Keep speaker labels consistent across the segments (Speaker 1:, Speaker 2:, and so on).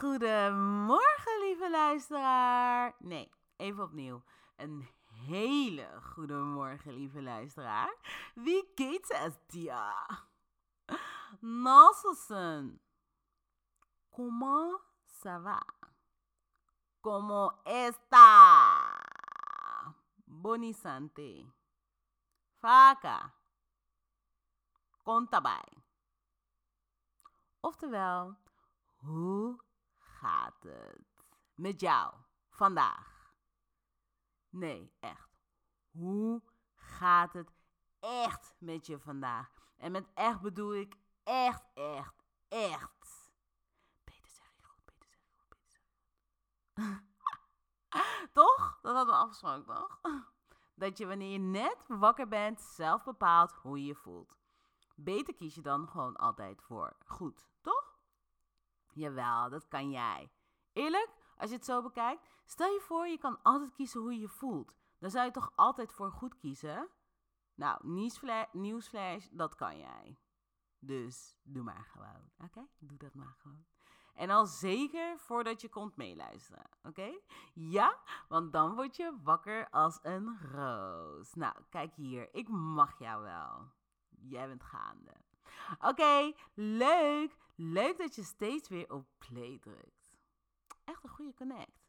Speaker 1: Goedemorgen, lieve luisteraar. Nee, even opnieuw. Een hele goede morgen, lieve luisteraar. Wie geht es dir? Nasselsen. Comment ça va? Como está? Boni sante. Vaca. Contabij. Oftewel, hoe gaat het met jou vandaag? Nee, echt. Hoe gaat het echt met je vandaag? En met echt bedoel ik echt, echt, echt. Beter zeg je goed, beter zeg je goed. toch? Dat hadden we afgesproken, toch? Dat je wanneer je net wakker bent zelf bepaalt hoe je je voelt. Beter kies je dan gewoon altijd voor goed, toch? Jawel, dat kan jij. Eerlijk, als je het zo bekijkt, stel je voor je kan altijd kiezen hoe je je voelt. Dan zou je toch altijd voor goed kiezen? Nou, nieuwsflash, nieuwsflash dat kan jij. Dus doe maar gewoon, oké? Doe dat maar gewoon. En al zeker voordat je komt meeluisteren, oké? Ja, want dan word je wakker als een roos. Nou, kijk hier, ik mag jou wel. Jij bent gaande. Oké, leuk. Leuk dat je steeds weer op play drukt. Echt een goede connect.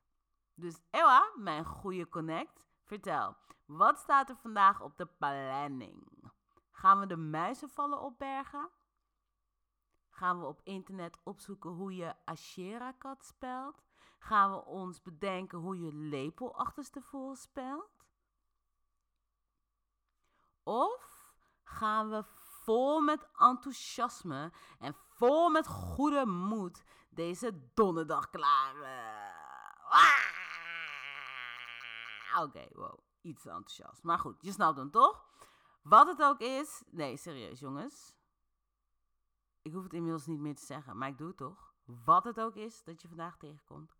Speaker 1: Dus Ewa, mijn goede connect, vertel. Wat staat er vandaag op de planning? Gaan we de muizenvallen opbergen? Gaan we op internet opzoeken hoe je Ashera-kat spelt? Gaan we ons bedenken hoe je lepel achterstevoren spelt? Of gaan we vol met enthousiasme en vol met goede moed deze donderdag klaren? Ah! Oké, wow, iets enthousiast. Maar goed, je snapt hem toch? Wat het ook is. Nee, serieus jongens. Ik hoef het inmiddels niet meer te zeggen, maar ik doe het toch. Wat het ook is dat je vandaag tegenkomt.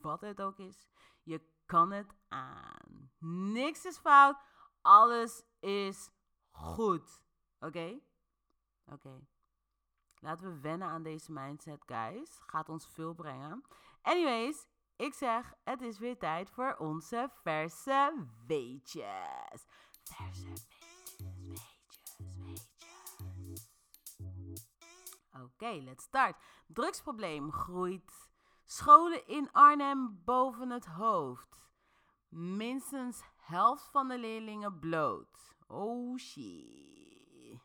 Speaker 1: Wat het ook is. Je kan het aan. Niks is fout. Alles is goed. Oké? Oké. Laten we wennen aan deze mindset, guys. Gaat ons veel brengen. Anyways, ik zeg, het is weer tijd voor onze verse weetjes. Verse weetjes, weetjes, weetjes. Oké, let's start. Drugsprobleem groeit. Scholen in Arnhem boven het hoofd. Minstens helft van de leerlingen bloot. Oh shit.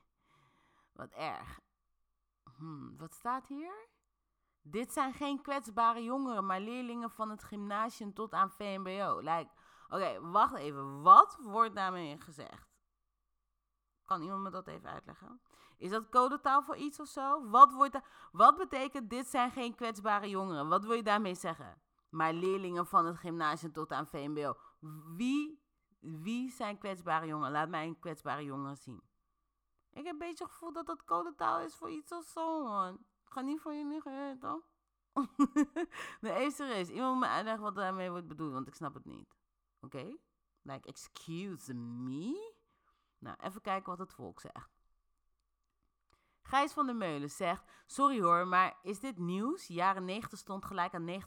Speaker 1: Wat erg. Hmm, wat staat hier? Dit zijn geen kwetsbare jongeren, maar leerlingen van het gymnasium tot aan VMBO. Like, Oké, wacht even. Wat wordt daarmee gezegd? Kan iemand me dat even uitleggen? Is dat codetaal voor iets of zo? Wat, wordt wat betekent dit zijn geen kwetsbare jongeren? Wat wil je daarmee zeggen? Maar leerlingen van het gymnasium tot aan VMBO. Wie, wie zijn kwetsbare jongeren? Laat mij een kwetsbare jongere zien. Ik heb een beetje het gevoel dat dat codetaal is voor iets zo, man. Ga niet voor je liggen, toch? nee, even serieus. Iemand moet me uitleggen wat daarmee wordt bedoeld, want ik snap het niet. Oké? Like, excuse me? Nou, even kijken wat het volk zegt. Gijs van der Meulen zegt: Sorry hoor, maar is dit nieuws? Jaren 90 stond gelijk aan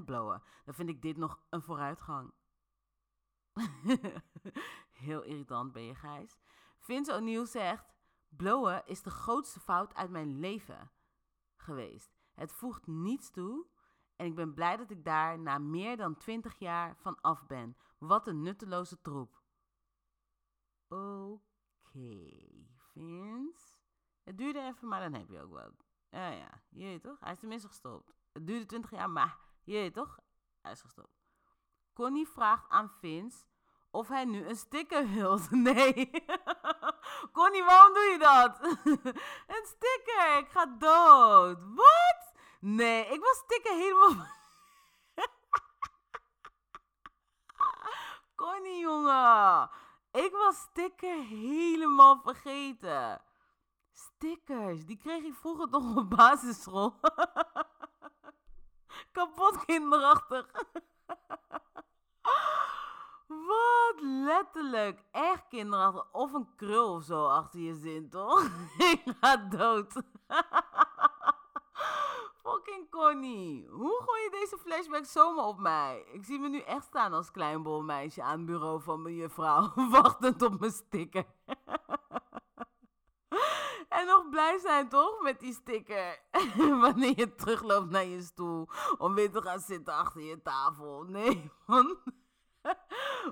Speaker 1: 90% blowen. Dan vind ik dit nog een vooruitgang. Heel irritant ben je, Gijs. Vince O'Neill zegt: Blowen is de grootste fout uit mijn leven geweest. Het voegt niets toe en ik ben blij dat ik daar na meer dan 20 jaar van af ben. Wat een nutteloze troep. Oké, Vince. Het duurde even, maar dan heb je ook wat. Ja, ja, je toch? Hij is tenminste gestopt. Het duurde 20 jaar, maar je toch? Hij is gestopt. Connie vraagt aan Vince of hij nu een sticker wil. Nee. Connie, waarom doe je dat? een sticker, ik ga dood. Wat? Nee, ik was stikken helemaal... Connie, jongen. Ik was stikken helemaal vergeten. Stickers, die kreeg ik vroeger toch op basisschool. Kapot kinderachtig. Wat letterlijk. Echt kinderachtig. Of een krul of zo achter je zin, toch? ik ga dood. Fucking Connie. Hoe gooi je deze flashback zomaar op mij? Ik zie me nu echt staan als klein bolmeisje aan het bureau van mijn juffrouw. Wachtend op mijn sticker. En nog blij zijn toch met die sticker. Wanneer je terugloopt naar je stoel. Om weer te gaan zitten achter je tafel. Nee, man.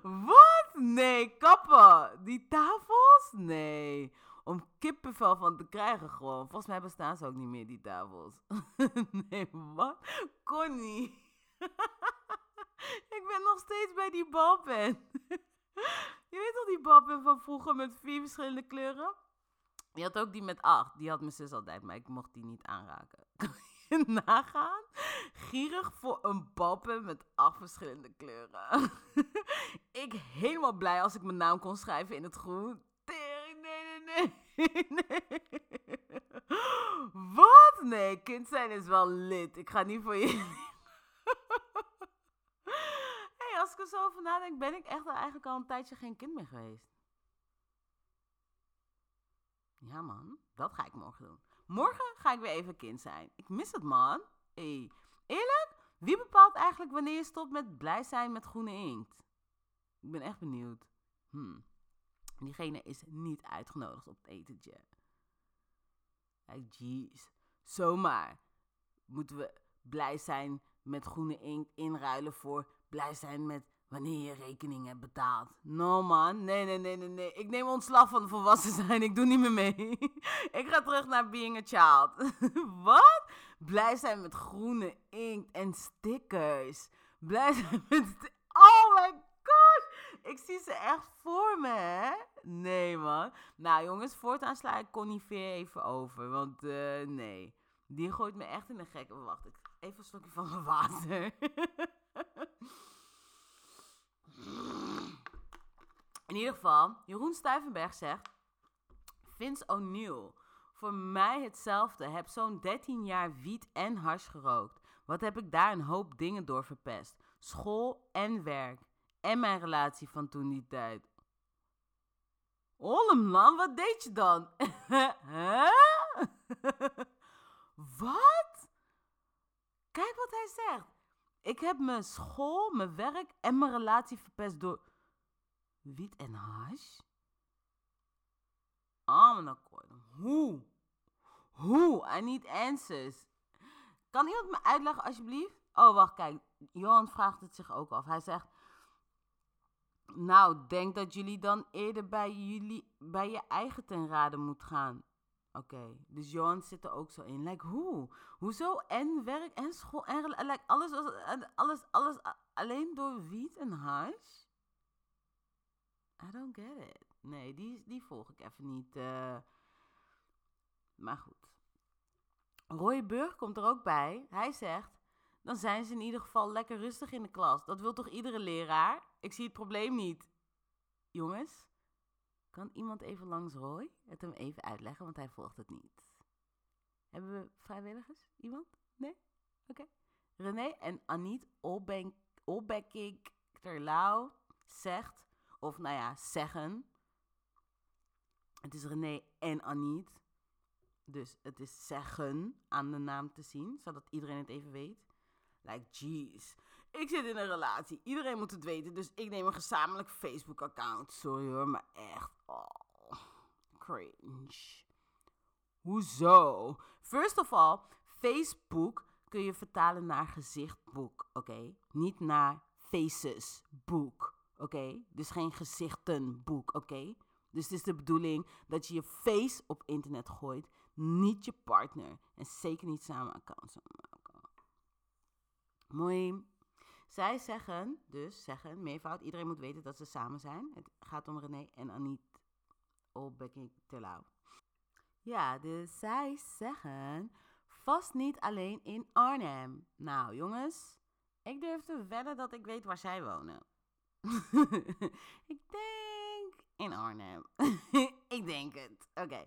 Speaker 1: Wat? Nee, kappen. Die tafels? Nee. Om kippenvel van te krijgen gewoon. Volgens mij bestaan ze ook niet meer, die tafels. nee, wat? Connie. Ik ben nog steeds bij die balpen. Je weet toch die balpen van vroeger met vier verschillende kleuren? Je had ook die met acht. Die had mijn zus altijd, maar ik mocht die niet aanraken. Nagaan? Gierig voor een balpen met acht verschillende kleuren. ik helemaal blij als ik mijn naam kon schrijven in het groen. Nee, nee, nee. nee. Wat? Nee, kind zijn is wel lid. Ik ga niet voor je. hey, als ik er zo over nadenk, ben ik echt eigenlijk al een tijdje geen kind meer geweest. Ja, man, dat ga ik morgen doen. Morgen ga ik weer even kind zijn. Ik mis het, man. Hey. Eerlijk, wie bepaalt eigenlijk wanneer je stopt met blij zijn met groene inkt? Ik ben echt benieuwd. Hmm. Diegene is niet uitgenodigd op het etentje. Like, jeez. Zomaar moeten we blij zijn met groene inkt inruilen voor blij zijn met wanneer je rekening hebt betaald. No man, nee, nee, nee, nee, nee. Ik neem ontslag van volwassen zijn, ik doe niet meer mee. ik ga terug naar being a child. Wat? Blij zijn met groene inkt en stickers. Blij zijn met... Oh my gosh! Ik zie ze echt voor me, hè? Nee, man. Nou, jongens, voortaan sla ik Connie Veer even over. Want, eh, nee. Die gooit me echt in de gek. Wacht, ik even een slokje van water. In ieder geval, Jeroen Stuyvenberg zegt... Vince O'Neill, voor mij hetzelfde. Heb zo'n 13 jaar wiet en hash gerookt. Wat heb ik daar een hoop dingen door verpest. School en werk. En mijn relatie van toen die tijd. Ollemlan, wat deed je dan? Wat? Kijk wat hij zegt. Ik heb mijn school, mijn werk en mijn relatie verpest door wiet en hash? Ah, akkoord. Hoe? Hoe? I need answers. Kan iemand me uitleggen, alsjeblieft? Oh, wacht, kijk. Johan vraagt het zich ook af. Hij zegt... Nou, denk dat jullie dan eerder bij, jullie, bij je eigen ten rade moet gaan. Oké, dus Johan zit er ook zo in. Like, hoe? Hoezo? En werk en school en... alles, alles, alles alleen door wiet en hash? I don't get it. Nee, die, die volg ik even niet. eh. Maar goed. Roy Burg komt er ook bij. Hij zegt... Dan zijn ze in ieder geval lekker rustig in de klas. Dat wil toch iedere leraar? Ik zie het probleem niet. Jongens, kan iemand even langs Roy het hem even uitleggen, want hij volgt het niet. Hebben we vrijwilligers? Iemand? Nee? Oké. René en Olbenk, Olbekik Terlouw zegt, of nou ja, zeggen. Het is René en Aniet. Dus het is zeggen aan de naam te zien, zodat iedereen het even weet. Like, jeez. Ik zit in een relatie. Iedereen moet het weten. Dus ik neem een gezamenlijk Facebook-account. Sorry hoor, maar echt. Oh, cringe. Hoezo? First of all, Facebook kun je vertalen naar gezichtboek, oké? Niet naar facesboek, oké? Dus geen gezichtenboek, oké? Dus het is de bedoeling dat je je face op internet gooit, niet je partner. En zeker niet samen accounts maken. Mooi. Zij zeggen, dus zeggen, meervoud, iedereen moet weten dat ze samen zijn. Het gaat om René en Aniet Olbekking Terlouw. Ja, dus zij zeggen, Vast niet alleen in Arnhem. Nou, jongens, ik durf te wedden dat ik weet waar zij wonen. ik denk in Arnhem. ik denk het. Oké.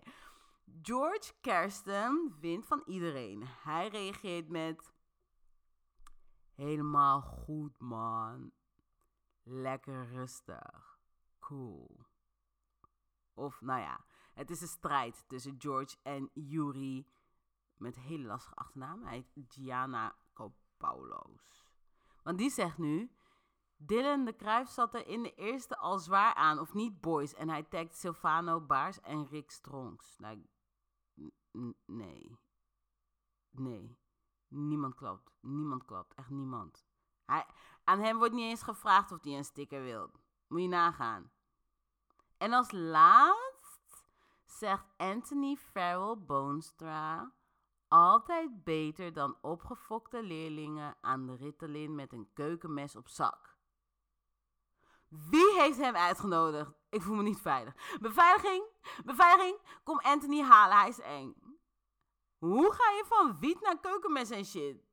Speaker 1: George Kersten wint van iedereen. Hij reageert met: Helemaal goed, man. Lekker rustig. Cool. Of, nou ja, het is een strijd tussen George en Yuri. Met een hele lastige achternaam. Hij heet Gianna Kopaulos. Want die zegt nu... Dylan de Kruif zat er in de eerste al zwaar aan, of niet, boys? En hij tagt Silvano Baars en Rick Strongs. Nou, nee. Nee. Niemand klopt. Niemand klopt. Echt niemand. Hij, aan hem wordt niet eens gevraagd of hij een sticker wil. Moet je nagaan. En als laatst zegt Anthony Farrell Boonstra... Altijd beter dan opgefokte leerlingen aan de Ritalin met een keukenmes op zak. Wie heeft hem uitgenodigd? Ik voel me niet veilig. Beveiliging, beveiliging, kom Anthony halen, hij is eng. Hoe ga je van wiet naar keukenmes en shit?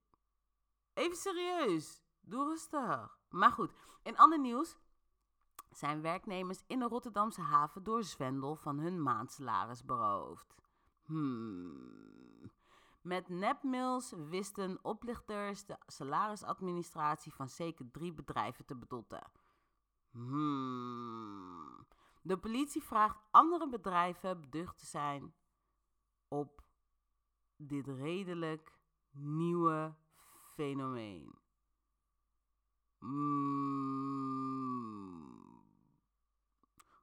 Speaker 1: Even serieus, doe rustig. Maar goed, in ander nieuws zijn werknemers in de Rotterdamse haven door zwendel van hun maandsalaris beroofd. Hmm. Met nepmails wisten oplichters de salarisadministratie van zeker drie bedrijven te bedotten. Hmm. De politie vraagt andere bedrijven beducht te zijn op dit redelijk nieuwe fenomeen. Hmm.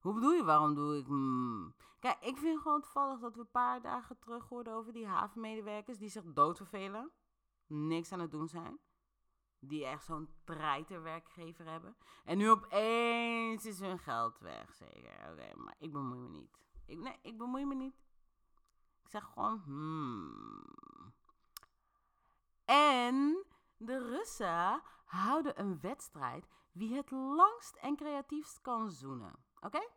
Speaker 1: Hoe bedoel je, waarom doe ik... hmm? Kijk, ik vind gewoon toevallig dat we een paar dagen terug hoorden over die havenmedewerkers die zich doodvervelen. Niks aan het doen zijn. Die echt zo'n treiterwerkgever hebben. En nu opeens is hun geld weg, zeker. Oké, maar ik bemoei me niet. Ik, nee, ik bemoei me niet. Ik zeg gewoon, hmm. En de Russen houden een wedstrijd wie het langst en creatiefst kan zoenen. Oké?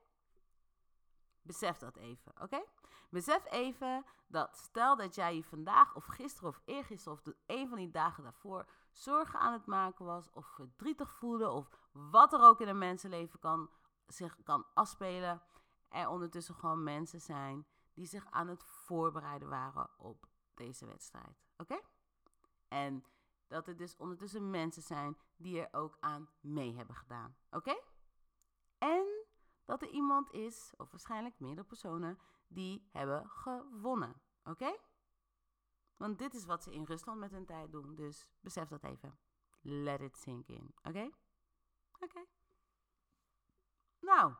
Speaker 1: Besef dat even, oké? Besef even dat stel dat jij je vandaag of gisteren of eergisteren of een van die dagen daarvoor zorgen aan het maken was of verdrietig voelde of wat er ook in een mensenleven kan, zich kan afspelen. Er ondertussen gewoon mensen zijn die zich aan het voorbereiden waren op deze wedstrijd, oké? En dat er dus ondertussen mensen zijn die er ook aan mee hebben gedaan, oké? En dat er iemand is, of waarschijnlijk meerdere personen, die hebben gewonnen. Oké? Want dit is wat ze in Rusland met hun tijd doen. Dus besef dat even. Let it sink in. Oké? Oké. Nou,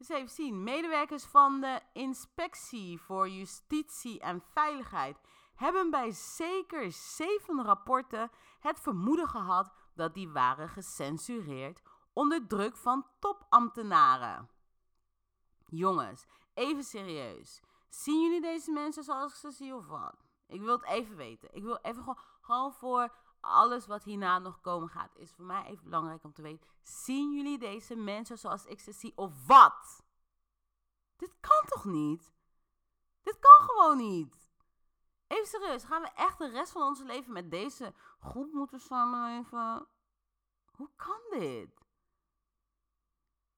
Speaker 1: eens even zien. Medewerkers van de Inspectie voor Justitie en Veiligheid hebben bij zeker zeven rapporten het vermoeden gehad dat die waren gecensureerd onder druk van topambtenaren. Jongens, even serieus. Zien jullie deze mensen zoals ik ze zie of wat? Ik wil het even weten. Ik wil even gewoon, gewoon voor alles wat hierna nog komen gaat, is voor mij even belangrijk om te weten. Zien jullie deze mensen zoals ik ze zie of wat? Dit kan toch niet? Dit kan gewoon niet. Even serieus, gaan we echt de rest van ons leven met deze groep moeten samenleven? Hoe kan dit?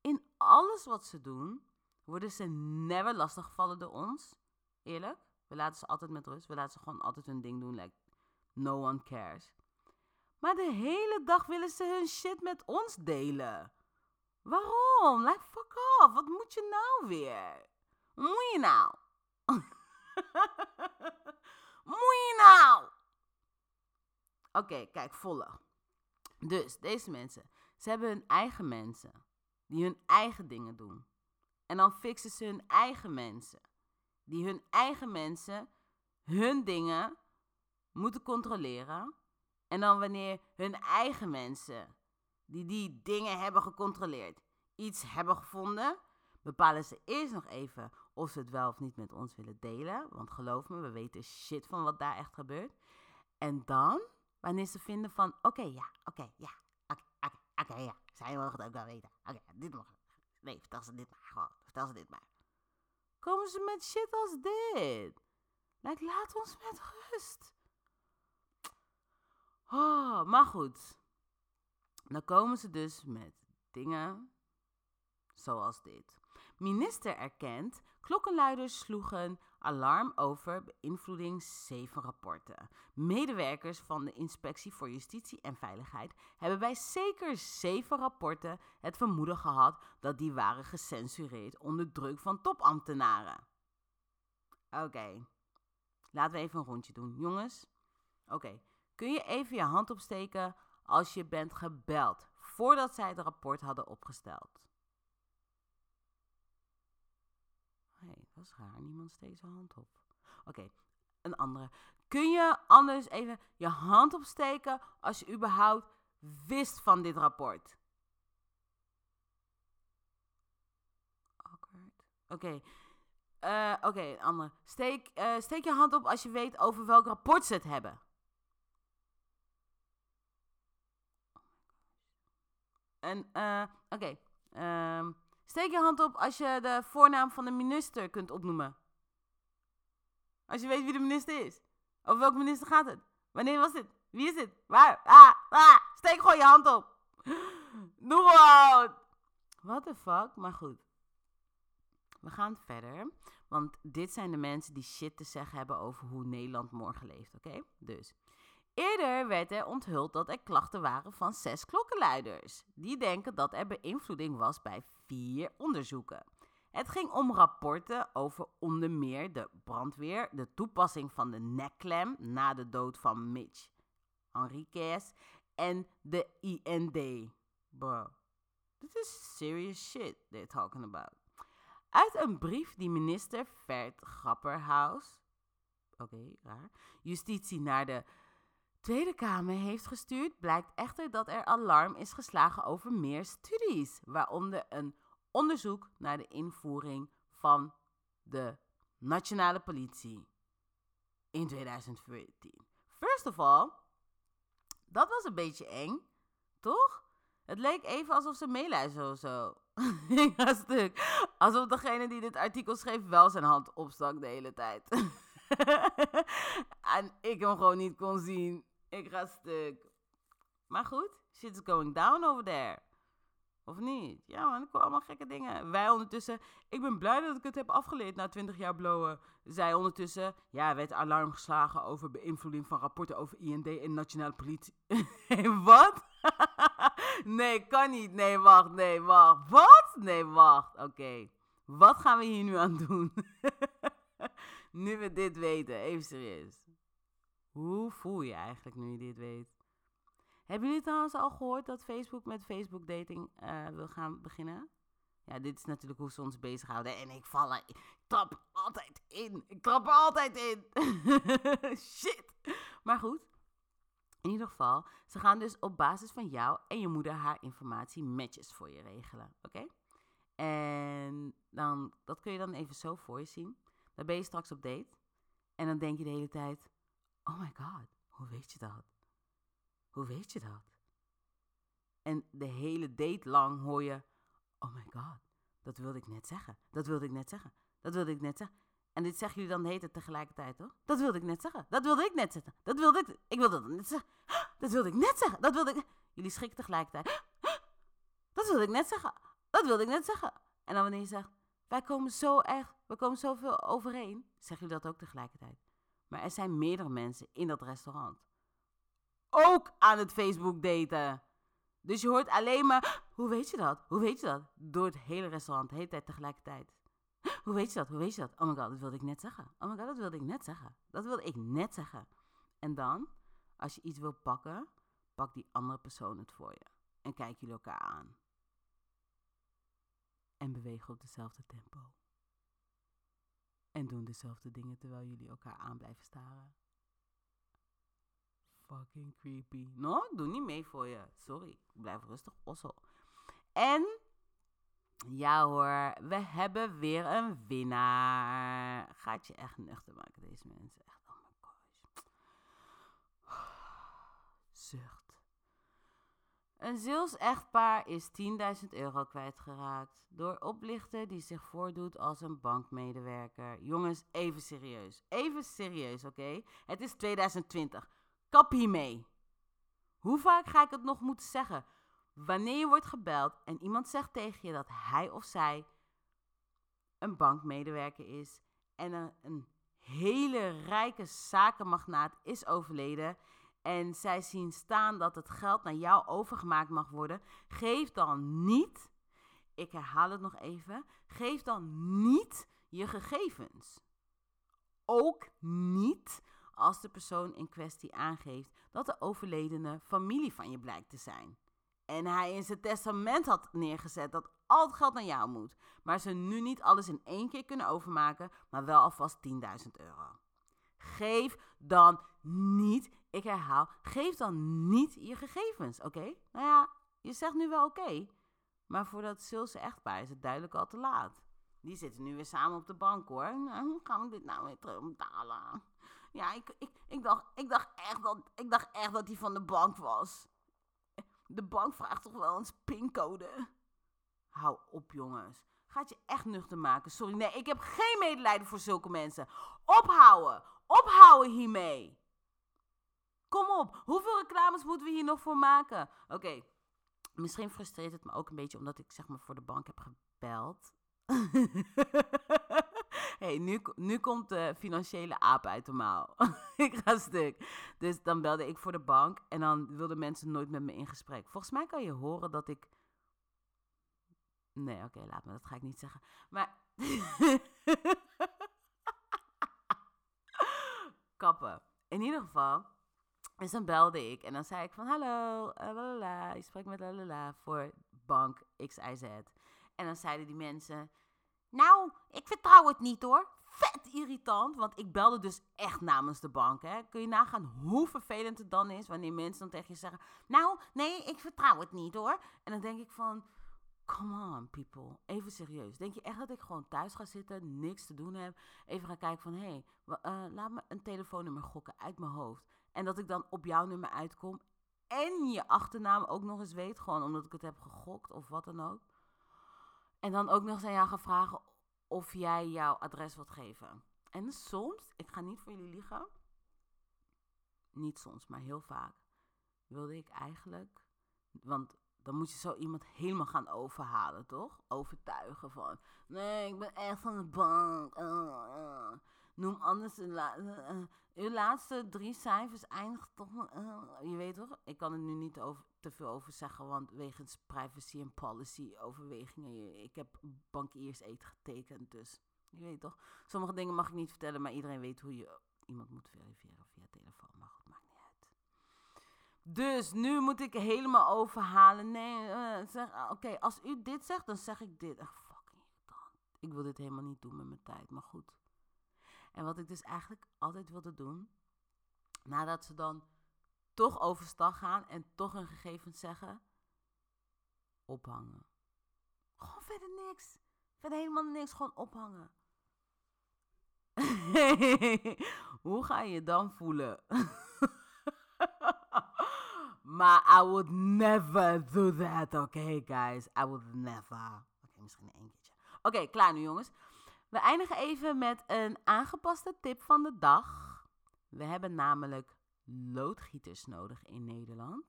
Speaker 1: In alles wat ze doen, worden ze never lastiggevallen door ons. Eerlijk, we laten ze altijd met rust. We laten ze gewoon altijd hun ding doen, like no one cares. Maar de hele dag willen ze hun shit met ons delen. Waarom? Like, fuck off. Wat moet je nou weer? Moet je nou? moet je nou? Oké, kijk, volg. Dus, deze mensen. Ze hebben hun eigen mensen. Die hun eigen dingen doen. En dan fixen ze hun eigen mensen. Die hun eigen mensen hun dingen moeten controleren. En dan wanneer hun eigen mensen, die die dingen hebben gecontroleerd, iets hebben gevonden, bepalen ze eerst nog even of ze het wel of niet met ons willen delen. Want geloof me, we weten shit van wat daar echt gebeurt. En dan, wanneer ze vinden van, oké, ja, oké, ja, oké, ja, zij mogen het ook wel weten. Oké, dit mag. Nee, vertel ze dit maar gewoon. Vertel ze dit maar. Komen ze met shit als dit. Like, laat ons met rust. Oh, maar goed. Dan komen ze dus met dingen zoals dit. Minister erkent, klokkenluiders sloegen alarm over beïnvloeding 7 rapporten. Medewerkers van de Inspectie voor Justitie en Veiligheid hebben bij zeker 7 rapporten het vermoeden gehad dat die waren gecensureerd onder druk van topambtenaren. Oké, laten we even een rondje doen. Jongens, oké, kun je even je hand opsteken als je bent gebeld voordat zij het rapport hadden opgesteld? Hé, hey, dat is raar. Niemand steekt zijn hand op. Oké, een andere. Kun je anders even je hand opsteken als je überhaupt wist van dit rapport? Oké. eh, Oké, een andere. Steek, eh, steek je hand op als je weet over welk rapport ze het hebben. En, eh, oké. ehm, steek je hand op als je de voornaam van de minister kunt opnoemen. Als je weet wie de minister is. Over welke minister gaat het? Wanneer was dit? Wie is dit? Waar? Ah, ah, steek gewoon je hand op. Doe gewoon. What the fuck? Maar goed. We gaan verder. Want dit zijn de mensen die shit te zeggen hebben over hoe Nederland morgen leeft, oké? Dus. Eerder werd er onthuld dat er klachten waren van zes klokkenluiders. Die denken dat er beïnvloeding was bij vier onderzoeken. Het ging om rapporten over onder meer de brandweer, de toepassing van de nekklem na de dood van Mitch Henriquez en de IND. Bro, this is serious shit they're talking about. Uit een brief die minister Vert Grapperhaus, oké, raar, justitie naar de Tweede Kamer heeft gestuurd, blijkt echter dat er alarm is geslagen over meer studies, waaronder een onderzoek naar de invoering van de nationale politie in 2014. First of all, dat was een beetje eng, toch? Het leek even alsof ze meeluisteren of zo. Stuk. Alsof degene die dit artikel schreef wel zijn hand opstak de hele tijd. en ik hem gewoon niet kon zien. Ik ga stuk. Maar goed, shit's going down over there. Of niet? Ja man, ik hoor allemaal gekke dingen. Wij ondertussen, ik ben blij dat ik het heb afgeleerd na 20 jaar blowen. Zij ondertussen, ja, werd alarm geslagen over beïnvloeding van rapporten over IND en nationale politie. Wat? nee, kan niet. Nee, wacht, nee, wacht. Wat? Nee, wacht. Oké. Wat gaan we hier nu aan doen? nu we dit weten, even serieus. Hoe voel je eigenlijk nu je dit weet? Hebben jullie trouwens al gehoord dat Facebook met Facebook dating eh, wil gaan beginnen? Ja, dit is natuurlijk hoe ze ons bezighouden. En ik val ik trap altijd in. Ik trap er altijd in. Shit. Maar goed. In ieder geval, ze gaan dus op basis van jou en je moeder haar informatie matches voor je regelen. Oké? En dan, dat kun je dan even zo voor je zien. Dan ben je straks op date. En dan denk je de hele tijd: Oh my god, hoe weet je dat? Hoe weet je dat? En de hele date lang hoor je: Oh my god, dat wilde ik net zeggen. Dat wilde ik net zeggen. Dat wilde ik net zeggen. En dit zeggen jullie dan hele tijd tegelijkertijd, toch? Dat wilde ik net zeggen. Dat wilde ik net zeggen. Dat wilde ik. Ik wilde dat net zeggen. Dat wilde ik net zeggen. Dat wilde ik. Jullie schrikken tegelijkertijd. Dat wilde ik net zeggen. Dat wilde ik net zeggen. En dan wanneer je zegt: Wij komen zo erg. We komen zoveel overeen. Zeggen jullie dat ook tegelijkertijd. Maar er zijn meerdere mensen in dat restaurant. Ook aan het Facebook daten. Dus je hoort alleen maar, hoe weet je dat? Hoe weet je dat? Door het hele restaurant, de hele tijd tegelijkertijd. Hoe weet je dat? Hoe weet je dat? Oh my god, dat wilde ik net zeggen. Oh my god, dat wilde ik net zeggen. Dat wilde ik net zeggen. En dan, als je iets wil pakken, pak die andere persoon het voor je. En kijk jullie elkaar aan. En bewegen op dezelfde tempo. En doen dezelfde dingen terwijl jullie elkaar aan blijven staren. Fucking creepy. No, doe niet mee voor je. Sorry. Blijf rustig, ossel. En ja hoor, we hebben weer een winnaar. Gaat je echt nuchter maken, deze mensen. Echt, oh my gosh. Zucht. Een Zeels-echtpaar is 10.000 euro kwijtgeraakt door oplichter die zich voordoet als een bankmedewerker. Jongens, even serieus. Even serieus, oké? Het is 2020. Kap hiermee. Hoe vaak ga ik het nog moeten zeggen? Wanneer je wordt gebeld en iemand zegt tegen je dat hij of zij een bankmedewerker is en een hele rijke zakenmagnaat is overleden en zij zien staan dat het geld naar jou overgemaakt mag worden, geef dan niet, ik herhaal het nog even, geef dan niet je gegevens. Ook niet als de persoon in kwestie aangeeft dat de overledene familie van je blijkt te zijn. En hij in zijn testament had neergezet dat al het geld naar jou moet. Maar ze nu niet alles in één keer kunnen overmaken, maar wel alvast 10.000 euro. Geef dan niet, ik herhaal, geef dan niet je gegevens, oké? Nou ja, je zegt nu wel oké, maar voor dat Zulse echtpaar is het duidelijk al te laat. Die zitten nu weer samen op de bank hoor. Nou, hoe gaan we dit nou weer terugbetalen? Ja, ik, ik, ik, dacht, ik, dacht echt dat, ik dacht echt dat hij van de bank was. De bank vraagt toch wel eens pincode? Hou op, jongens. Gaat je echt nuchter maken. Sorry, nee, ik heb geen medelijden voor zulke mensen. Ophouden! Ophouden hiermee! Kom op, hoeveel reclames moeten we hier nog voor maken? Oké, misschien frustreert het me ook een beetje omdat ik zeg maar voor de bank heb gebeld. hey, nu, nu komt de financiële aap uit de mouw. ik ga stuk. Dus dan belde ik voor de bank en dan wilden mensen nooit met me in gesprek. Volgens mij kan je horen dat ik. Nee, oké, laat me, dat ga ik niet zeggen. Maar. Kappen. In ieder geval. Dus dan belde ik en dan zei ik van hallo, uh, lalala, je met lalala voor bank XIZ. En dan zeiden die mensen, nou, ik vertrouw het niet hoor. Vet irritant, want ik belde dus echt namens de bank. Hè. Kun je nagaan hoe vervelend het dan is wanneer mensen dan tegen je zeggen... Nou, nee, ik vertrouw het niet hoor. En dan denk ik van, come on people, even serieus. Denk je echt dat ik gewoon thuis ga zitten, niks te doen heb... even ga kijken van, hé, hey, uh, laat me een telefoonnummer gokken uit mijn hoofd. En dat ik dan op jouw nummer uitkom en je achternaam ook nog eens weet, gewoon omdat ik het heb gegokt of wat dan ook. En dan ook nog eens aan jou gaan vragen of jij jouw adres wilt geven. En soms, ik ga niet voor jullie liegen, niet soms, maar heel vaak, wilde ik eigenlijk, want dan moet je zo iemand helemaal gaan overhalen, toch? Overtuigen van, nee, ik ben echt van de bank. Uh, uh. Noem anders uh, uw laatste drie cijfers eindigt toch. je weet toch? Ik kan er nu niet te veel over zeggen, want wegens privacy en policy overwegingen. Ik heb bankiers eten getekend, dus je weet toch? Sommige dingen mag ik niet vertellen, maar iedereen weet hoe je iemand moet verifiëren via telefoon. Maar goed, maakt niet uit. Dus nu moet ik helemaal overhalen. Nee, uh, zeg, oké, als u dit zegt, dan zeg ik dit. Ach, fucking irritant. Ik wil dit helemaal niet doen met mijn tijd, maar goed. En wat ik dus eigenlijk altijd wilde doen, nadat ze dan toch overstag gaan en toch hun gegevens zeggen, ophangen. Gewoon verder niks. Verder helemaal niks, gewoon ophangen. Hoe ga je je dan voelen? maar I would never do that, oké guys? I would never. Oké, misschien één keertje. Oké, klaar nu jongens. We eindigen even met een aangepaste tip van de dag. We hebben namelijk loodgieters nodig in Nederland.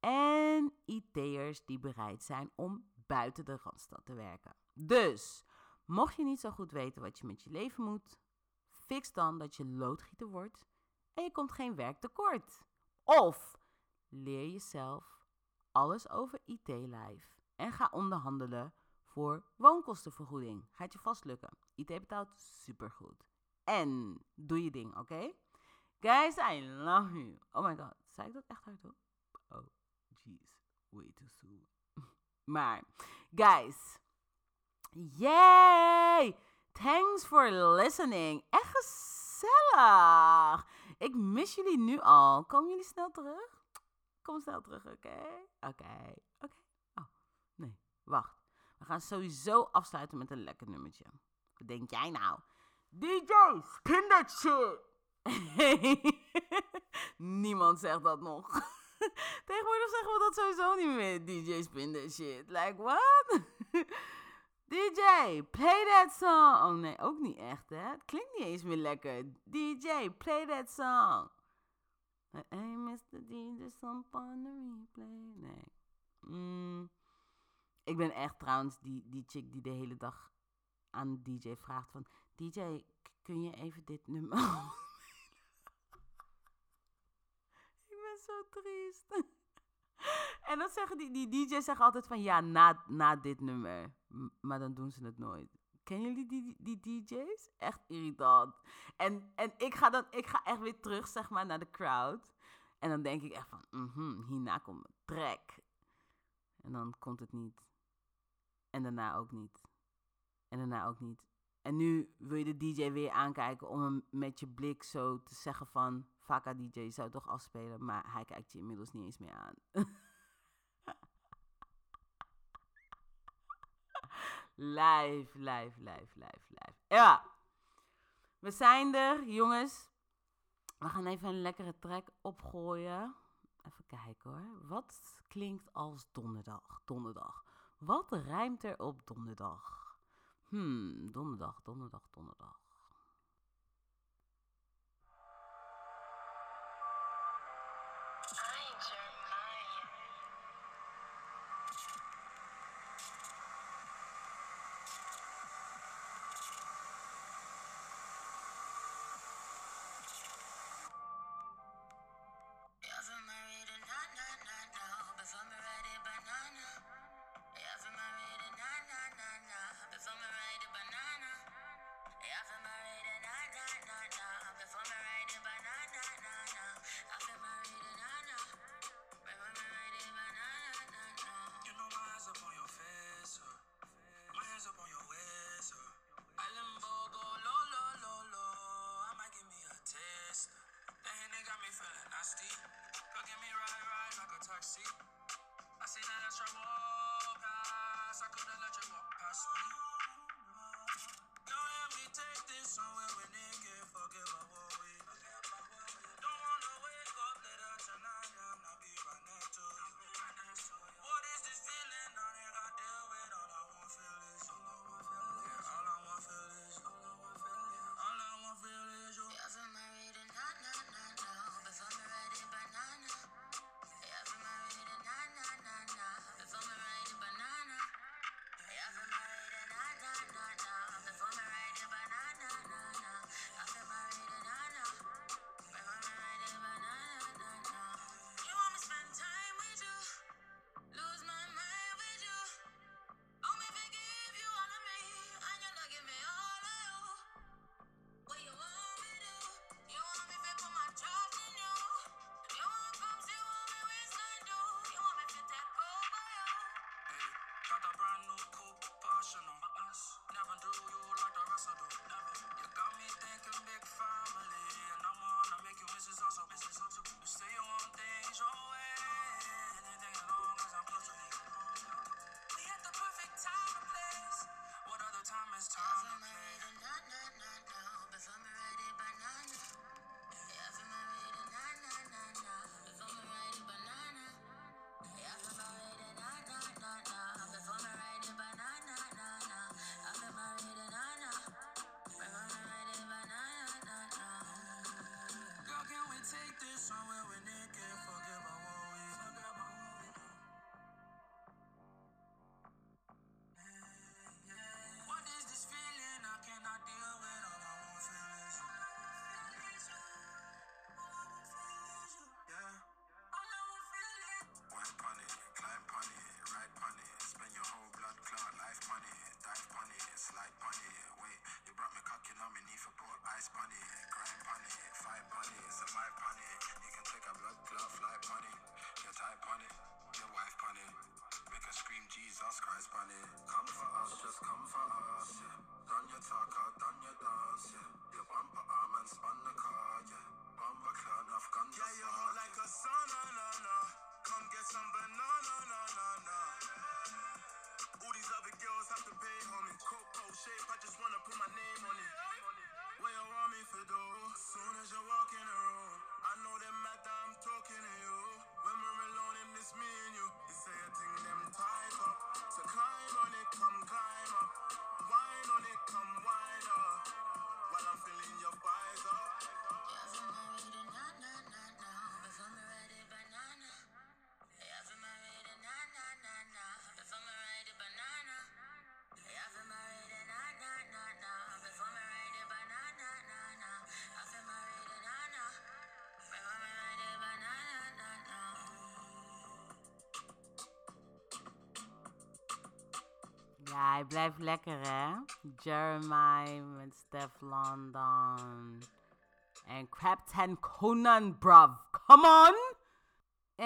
Speaker 1: En IT'ers die bereid zijn om buiten de Randstad te werken. Dus, mocht je niet zo goed weten wat je met je leven moet, fix dan dat je loodgieter wordt en je komt geen werk tekort. Of leer jezelf alles over IT-lijf en ga onderhandelen voor woonkostenvergoeding. Gaat je vast lukken. IT betaalt supergoed. En doe je ding, oké? Guys, I love you. Oh my god, zei ik dat echt hardop? Oh, jeez. Way too soon. maar, guys. Yay! Thanks for listening. Echt gezellig. Ik mis jullie nu al. Komen jullie snel terug? Kom snel terug, oké? Oké, oké. Oh, nee, wacht. We gaan sowieso afsluiten met een lekker nummertje. Wat denk jij nou? DJ, kindertje! Niemand zegt dat nog. Tegenwoordig zeggen we dat sowieso niet meer. DJ, spin that shit. Like, what? DJ, play that song. Oh nee, ook niet echt, hè? Het klinkt niet eens meer lekker. DJ, play that song. Hey Mr. DJ, some on the replay. Nee. Mm. Ik ben echt trouwens die, die chick die de hele dag aan DJ vraagt van... DJ, kun je even dit nummer... ik ben zo triest. en dan zeggen die, die DJ's zeggen altijd van ja, na, na dit nummer. Maar dan doen ze het nooit. Kennen jullie die, die, DJ's? Echt irritant. En, en ik, ga dan, ik ga echt weer terug, zeg maar, naar de crowd. En dan denk ik echt van, mm-hmm, hierna komt mijn track. En dan komt het niet. En daarna ook niet. En daarna ook niet. En nu wil je de DJ weer aankijken om hem met je blik zo te zeggen van... Vaka DJ, zou toch afspelen, maar hij kijkt je inmiddels niet eens meer aan. Live, live, live, live, live. Ja. We zijn er, jongens. We gaan even een lekkere track opgooien. Even kijken hoor. Wat klinkt als donderdag? Donderdag. Wat rijmt er op donderdag? Hmm, donderdag, donderdag, donderdag.
Speaker 2: Got a brand new coupe, passion on my ass. Never do you like the rest of
Speaker 3: them. Jesus Christ,
Speaker 4: pan.
Speaker 1: Ja, hij blijft lekker, hè? Jeremiah met Steph London. En Captain Conan, bruv. Come on!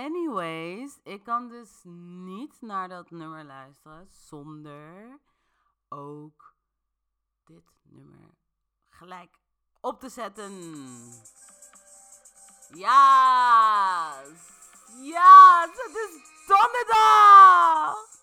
Speaker 1: Anyways, ik kan dus niet naar dat nummer luisteren zonder ook dit nummer gelijk op te zetten. Ja! Ja, het is donderdag!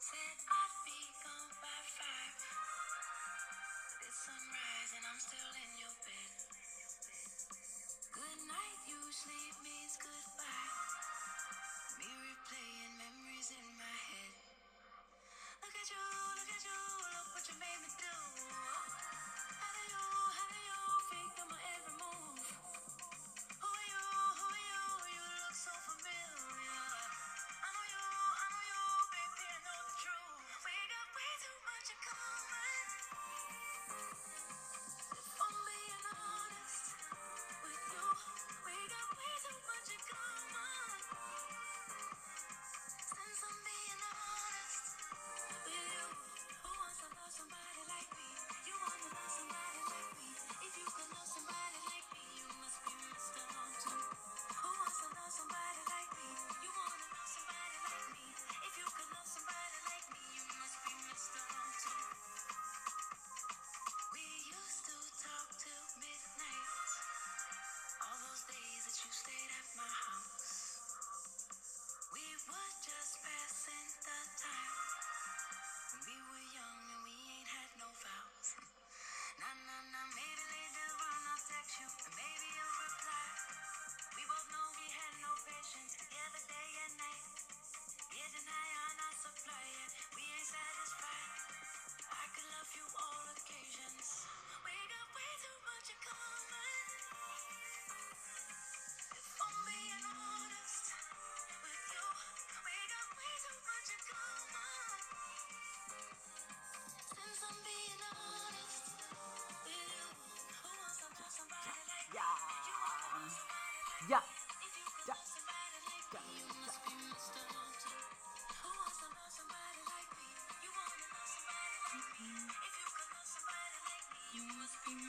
Speaker 5: You.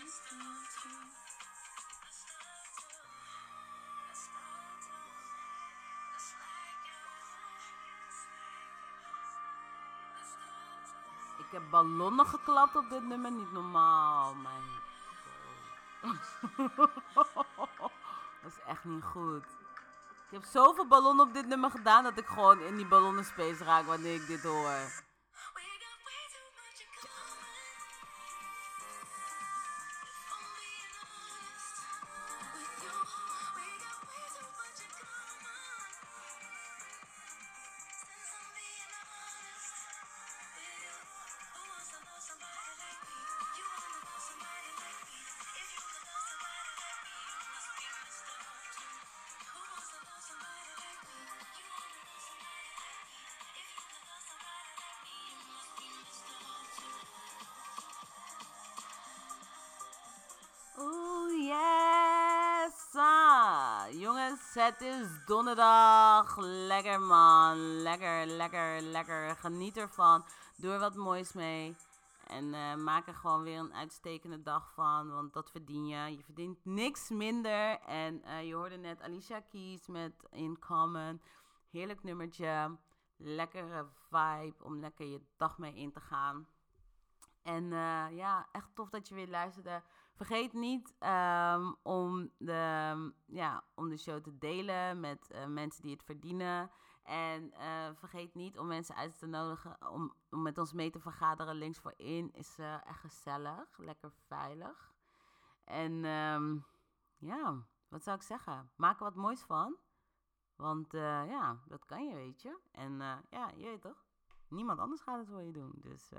Speaker 5: Mr. Haunted.
Speaker 1: Ik heb ballonnen geklapt op dit nummer, niet normaal. Mijn niet goed. Ik heb zoveel ballonnen op dit nummer gedaan dat ik gewoon in die ballonnenspace raak wanneer ik dit hoor. Het is donderdag. Lekker man. Lekker, lekker, lekker. Geniet ervan. Doe er wat moois mee. En eh, maak er gewoon weer een uitstekende dag van. Want dat verdien je. Je verdient niks minder. En eh, je hoorde net Alicia Keys met In Common. Heerlijk nummertje. Lekkere vibe om lekker je dag mee in te gaan. En eh, ja, echt tof dat je weer luisterde. Vergeet niet ehm, om, de, ja, om de show te delen met eh, mensen die het verdienen. En eh, vergeet niet om mensen uit te nodigen om, met ons mee te vergaderen. Links voorin is eh, echt gezellig, lekker veilig. En ehm, ja, wat zou ik zeggen? Maak er wat moois van. Want ja, dat kan je, weet je. En ja, je weet toch? Niemand anders gaat het voor je doen. Dus